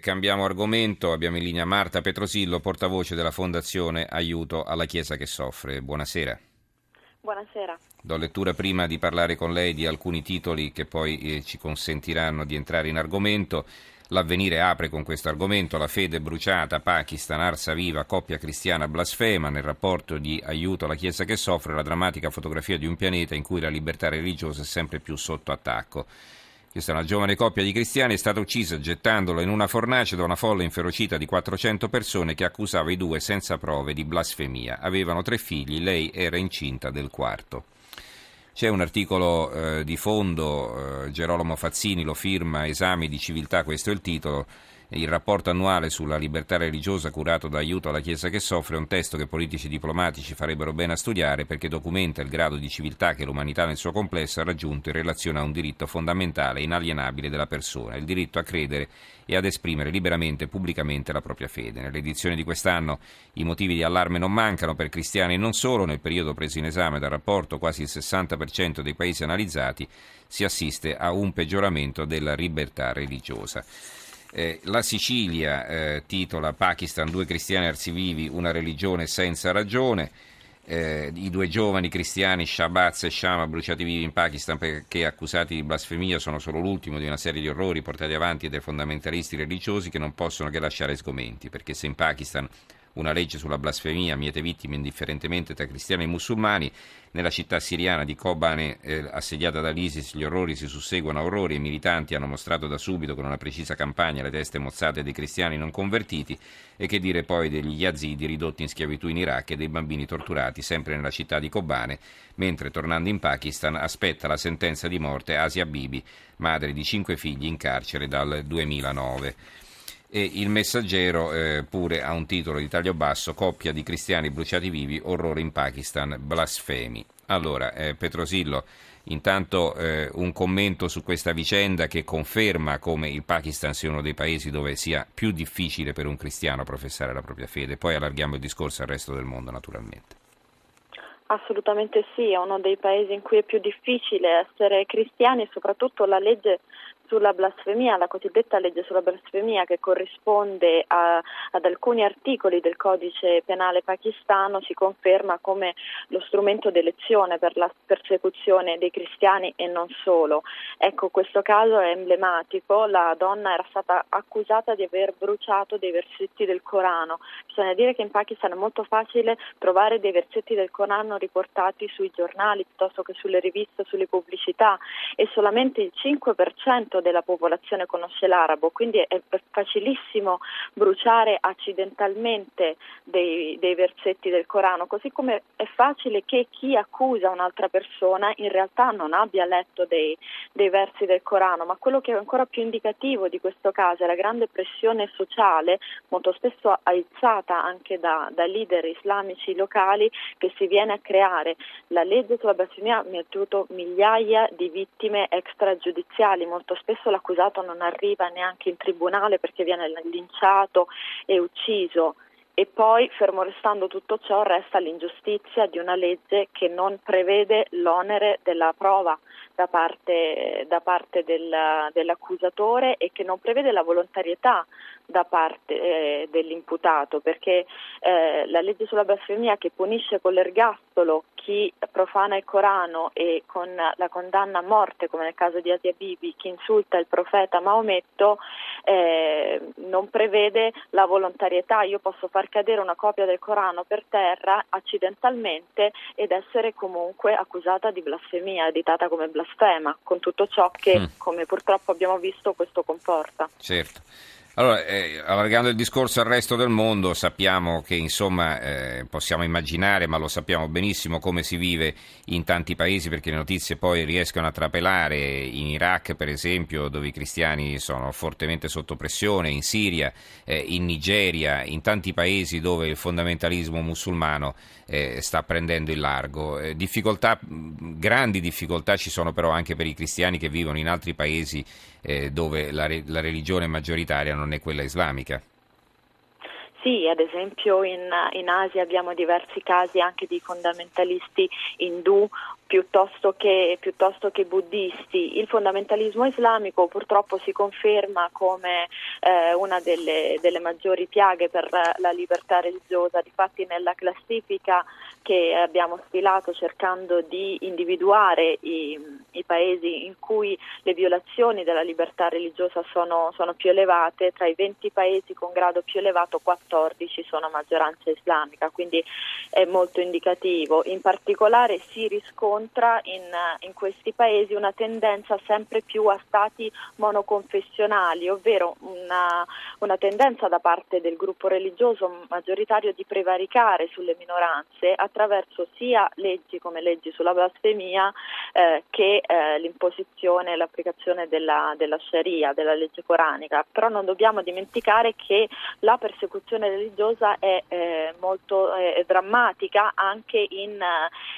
Cambiamo argomento, abbiamo in linea Marta Petrosillo, portavoce della Fondazione Aiuto alla Chiesa che soffre. Buonasera. Buonasera. Do lettura prima di parlare con lei di alcuni titoli che poi eh, ci consentiranno di entrare in argomento. L'avvenire apre con questo argomento, la fede bruciata, Pakistan, arsa viva, coppia cristiana blasfema, nel rapporto di aiuto alla Chiesa che soffre, la drammatica fotografia di un pianeta in cui la libertà religiosa è sempre più sotto attacco. Questa è una giovane coppia di cristiani, è stata uccisa gettandolo in una fornace da una folla inferocita di 400 persone che accusava i due senza prove di blasfemia. Avevano tre figli, lei era incinta del quarto. C'è un articolo eh, di fondo, eh, Gerolamo Fazzini lo firma, Esami di civiltà, questo è il titolo, il rapporto annuale sulla libertà religiosa curato da Aiuto alla Chiesa che soffre è un testo che politici e diplomatici farebbero bene a studiare perché documenta il grado di civiltà che l'umanità nel suo complesso ha raggiunto in relazione a un diritto fondamentale e inalienabile della persona, il diritto a credere e ad esprimere liberamente e pubblicamente la propria fede. Nell'edizione di quest'anno i motivi di allarme non mancano per cristiani e non solo, nel periodo preso in esame dal rapporto quasi il 60% dei paesi analizzati si assiste a un peggioramento della libertà religiosa. Eh, la Sicilia eh, titola Pakistan, due cristiani arsivivi, una religione senza ragione. Eh, I due giovani cristiani Shabazz e Shama bruciati vivi in Pakistan perché accusati di blasfemia sono solo l'ultimo di una serie di orrori portati avanti dai fondamentalisti religiosi che non possono che lasciare sgomenti, perché se in Pakistan una legge sulla blasfemia miete vittime indifferentemente tra cristiani e musulmani. Nella città siriana di Kobane, eh, assediata dall'ISIS, gli orrori si susseguono a orrori i militanti hanno mostrato da subito con una precisa campagna le teste mozzate dei cristiani non convertiti e che dire poi degli yazidi ridotti in schiavitù in Iraq e dei bambini torturati sempre nella città di Kobane, mentre tornando in Pakistan aspetta la sentenza di morte Asia Bibi, madre di cinque figli in carcere dal 2009 e il messaggero eh, pure ha un titolo di taglio basso, coppia di cristiani bruciati vivi, orrore in Pakistan, blasfemi. Allora, eh, Petrosillo, intanto eh, un commento su questa vicenda che conferma come il Pakistan sia uno dei paesi dove sia più difficile per un cristiano professare la propria fede, poi allarghiamo il discorso al resto del mondo naturalmente. Assolutamente sì, è uno dei paesi in cui è più difficile essere cristiani e soprattutto la legge sulla blasfemia, la cosiddetta legge sulla blasfemia che corrisponde a, ad alcuni articoli del codice penale pakistano si conferma come lo strumento d'elezione per la persecuzione dei cristiani e non solo. Ecco, questo caso è emblematico, la donna era stata accusata di aver bruciato dei versetti del Corano. Bisogna dire che in Pakistan è molto facile trovare dei versetti del Corano riportati sui giornali piuttosto che sulle riviste, sulle pubblicità e solamente il 5% della popolazione conosce l'arabo, quindi è facilissimo bruciare accidentalmente dei, dei versetti del Corano, così come è facile che chi accusa un'altra persona in realtà non abbia letto dei, dei versi del Corano, ma quello che è ancora più indicativo di questo caso è la grande pressione sociale, molto spesso aizzata anche da, da leader islamici locali, che si viene a creare. La legge sulla blasfemia mi ha avuto migliaia di vittime extragiudiziali, molto spesso spesso l'accusato non arriva neanche in tribunale perché viene linciato e ucciso. E poi, fermo restando tutto ciò, resta l'ingiustizia di una legge che non prevede l'onere della prova da parte, da parte del, dell'accusatore e che non prevede la volontarietà da parte eh, dell'imputato, perché eh, la legge sulla blasfemia che punisce con l'ergastolo chi profana il Corano e con la condanna a morte, come nel caso di Asia Bibi, chi insulta il profeta Maometto, eh, non prevede la volontarietà. Io posso far cadere una copia del Corano per terra accidentalmente ed essere comunque accusata di blasfemia, editata come blasfema, con tutto ciò che, mm. come purtroppo abbiamo visto, questo comporta. Certo. Allora, eh, allargando il discorso al resto del mondo, sappiamo che insomma eh, possiamo immaginare, ma lo sappiamo benissimo come si vive in tanti paesi perché le notizie poi riescono a trapelare in Iraq, per esempio, dove i cristiani sono fortemente sotto pressione, in Siria, eh, in Nigeria, in tanti paesi dove il fondamentalismo musulmano eh, sta prendendo il largo. Eh, difficoltà, grandi difficoltà ci sono però anche per i cristiani che vivono in altri paesi eh, dove la, la religione maggioritaria non è quella islamica. Sì, ad esempio in, in, Asia abbiamo diversi casi anche di fondamentalisti indù piuttosto che, piuttosto che, buddisti. Il fondamentalismo islamico purtroppo si conferma come eh, una delle, delle, maggiori piaghe per la libertà religiosa. Difatti nella classifica che abbiamo stilato cercando di individuare i, i paesi in cui le violazioni della libertà religiosa sono, sono più elevate, tra i 20 paesi con grado più elevato 14 sono maggioranza islamica, quindi è molto indicativo. In particolare si riscontra riscontra in, in, questi paesi una tendenza sempre più a stati monoconfessionali, ovvero una, una, tendenza da parte del gruppo religioso maggioritario di prevaricare sulle minoranze attraverso sia leggi come leggi sulla blasfemia eh, che eh, l'imposizione e l'applicazione della, della Sharia, della legge coranica. Però non dobbiamo dimenticare che la persecuzione religiosa è eh, molto eh, drammatica anche in,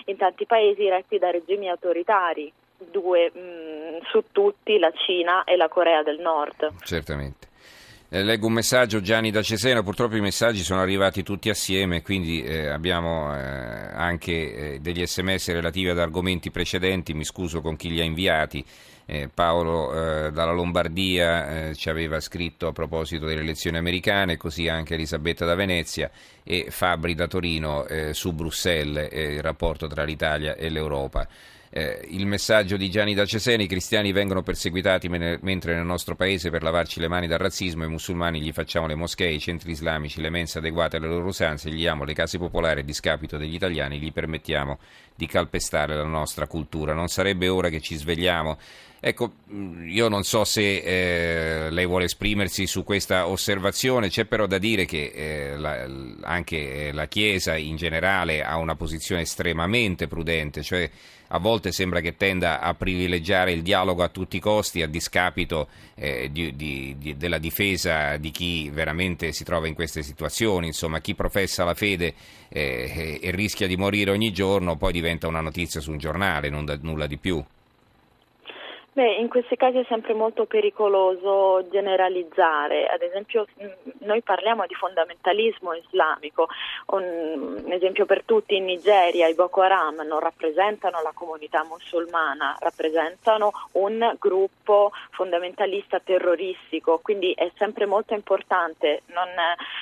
in tanti paesi retti da regimi autoritari, due mh, mm, su tutti la Cina e la Corea del Nord. Certamente. Eh, leggo un messaggio Gianni da Cesena, purtroppo i messaggi sono arrivati tutti assieme, quindi eh, abbiamo eh, anche eh, degli sms relativi ad argomenti precedenti, mi scuso con chi li ha inviati. Eh, Paolo dalla Lombardia ci aveva scritto a proposito delle elezioni americane, così anche Elisabetta da Venezia e Fabri da Torino su Bruxelles, il rapporto tra l'Italia e l'Europa. Eh, il messaggio di Gianni da Cesena, i cristiani vengono perseguitati mentre nel nostro paese per lavarci le mani dal razzismo i musulmani gli facciamo le moschee, i centri islamici, le mense adeguate alle loro usanze, gli diamo le case popolari a discapito degli italiani, gli permettiamo di calpestare la nostra cultura. Non sarebbe ora che ci svegliamo? Ecco, mm, io non so se eh, lei vuole esprimersi su questa osservazione, c'è però da dire che eh, la, anche eh, la Chiesa in generale ha una posizione estremamente prudente, cioè a volte sembra che tenda a privilegiare il dialogo a tutti i costi a discapito eh, di, di, di, della difesa di chi veramente si trova in queste situazioni, insomma chi professa la fede eh, e rischia di morire ogni giorno poi diventa una notizia su un giornale, da, nulla di più. Beh, in questi casi è sempre molto pericoloso generalizzare, ad esempio noi parliamo di fondamentalismo islamico, un, un, esempio per tutti in Nigeria i Boko Haram non rappresentano la comunità musulmana, rappresentano un gruppo fondamentalista terroristico, quindi è sempre molto importante, non,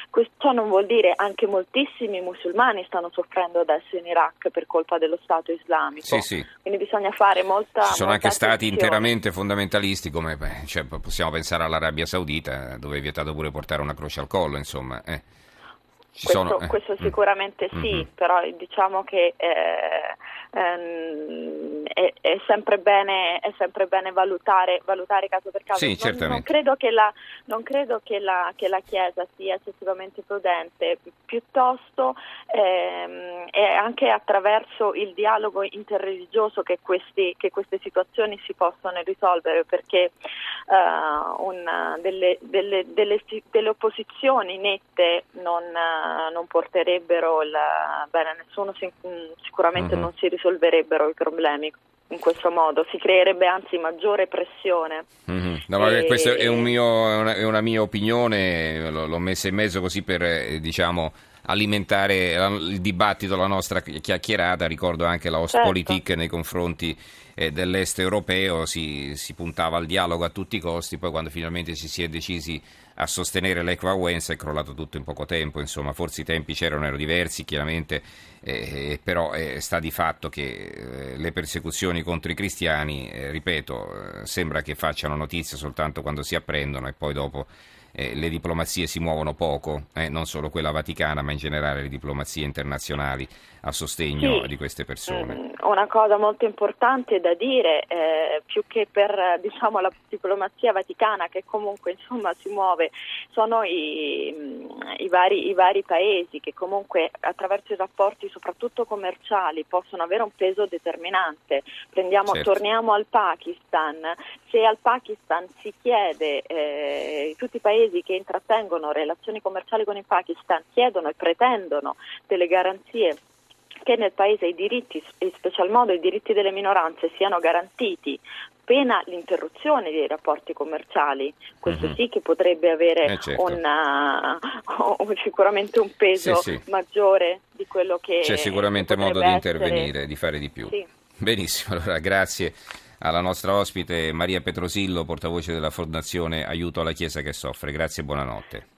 questo non vuol dire anche moltissimi musulmani stanno soffrendo adesso in Iraq per colpa dello Stato islamico, sì, sì. quindi bisogna fare molta... Ci sono molta anche stati interamente estremamente fondamentalisti, come beh, cioè, possiamo pensare all'Arabia Saudita, dove è vietato pure portare una croce al collo, insomma. Eh. Questo, sono, eh. questo, mm. sicuramente mm. sì, mm-hmm. però diciamo che eh, ehm, è, è, sempre bene, è, sempre bene, valutare, valutare caso per caso. Sì, non, non, credo, che la, non credo che la, che la, Chiesa sia eccessivamente prudente, piuttosto ehm, è anche attraverso il dialogo interreligioso che, questi, che queste situazioni si possono risolvere, perché uh, una, delle, delle, delle, delle, opposizioni nette non, uh, non porterebbero il bene a nessuno, sicuramente uh-huh. non si risolverebbero i problemi in questo modo, si creerebbe anzi maggiore pressione. Mm-hmm. No, e... Questa è, un mio, una, è, una, mia opinione, l'ho, l'ho messa in mezzo così per eh, diciamo, alimentare il dibattito, la nostra chiacchierata, ricordo anche la Ostpolitik certo. nei confronti eh, dell'est europeo, si, si, puntava al dialogo a tutti i costi, poi quando finalmente ci si è decisi a sostenere l'Equawenza è crollato tutto in poco tempo, insomma forse i tempi c'erano, erano diversi chiaramente, eh, però eh, sta di fatto che eh, le persecuzioni contro i cristiani, eh, ripeto, eh, sembra che facciano notizia soltanto quando si apprendono e poi dopo eh, le diplomazie si muovono poco, eh, non solo quella vaticana, ma in generale le diplomazie internazionali a sostegno sì, di queste persone. Mm, una cosa molto importante da dire, eh, più che per diciamo, la diplomazia vaticana che comunque insomma, si muove, sono i, i, vari, i, vari, paesi che comunque attraverso i rapporti soprattutto commerciali possono avere un peso determinante. Prendiamo, certo. Torniamo al Pakistan, se al Pakistan si chiede, eh, tutti i paesi che intrattengono relazioni commerciali con il Pakistan chiedono e pretendono delle garanzie che nel Paese i diritti, in special modo i diritti delle minoranze, siano garantiti pena l'interruzione dei rapporti commerciali, questo mm-hmm. sì che potrebbe avere eh certo. una, sicuramente un peso sì, sì. maggiore di quello che... C'è sicuramente modo di intervenire, di fare di più. Sì. Benissimo, allora grazie alla nostra ospite Maria Petrosillo, portavoce della Fondazione Aiuto alla Chiesa che soffre. Grazie e buonanotte.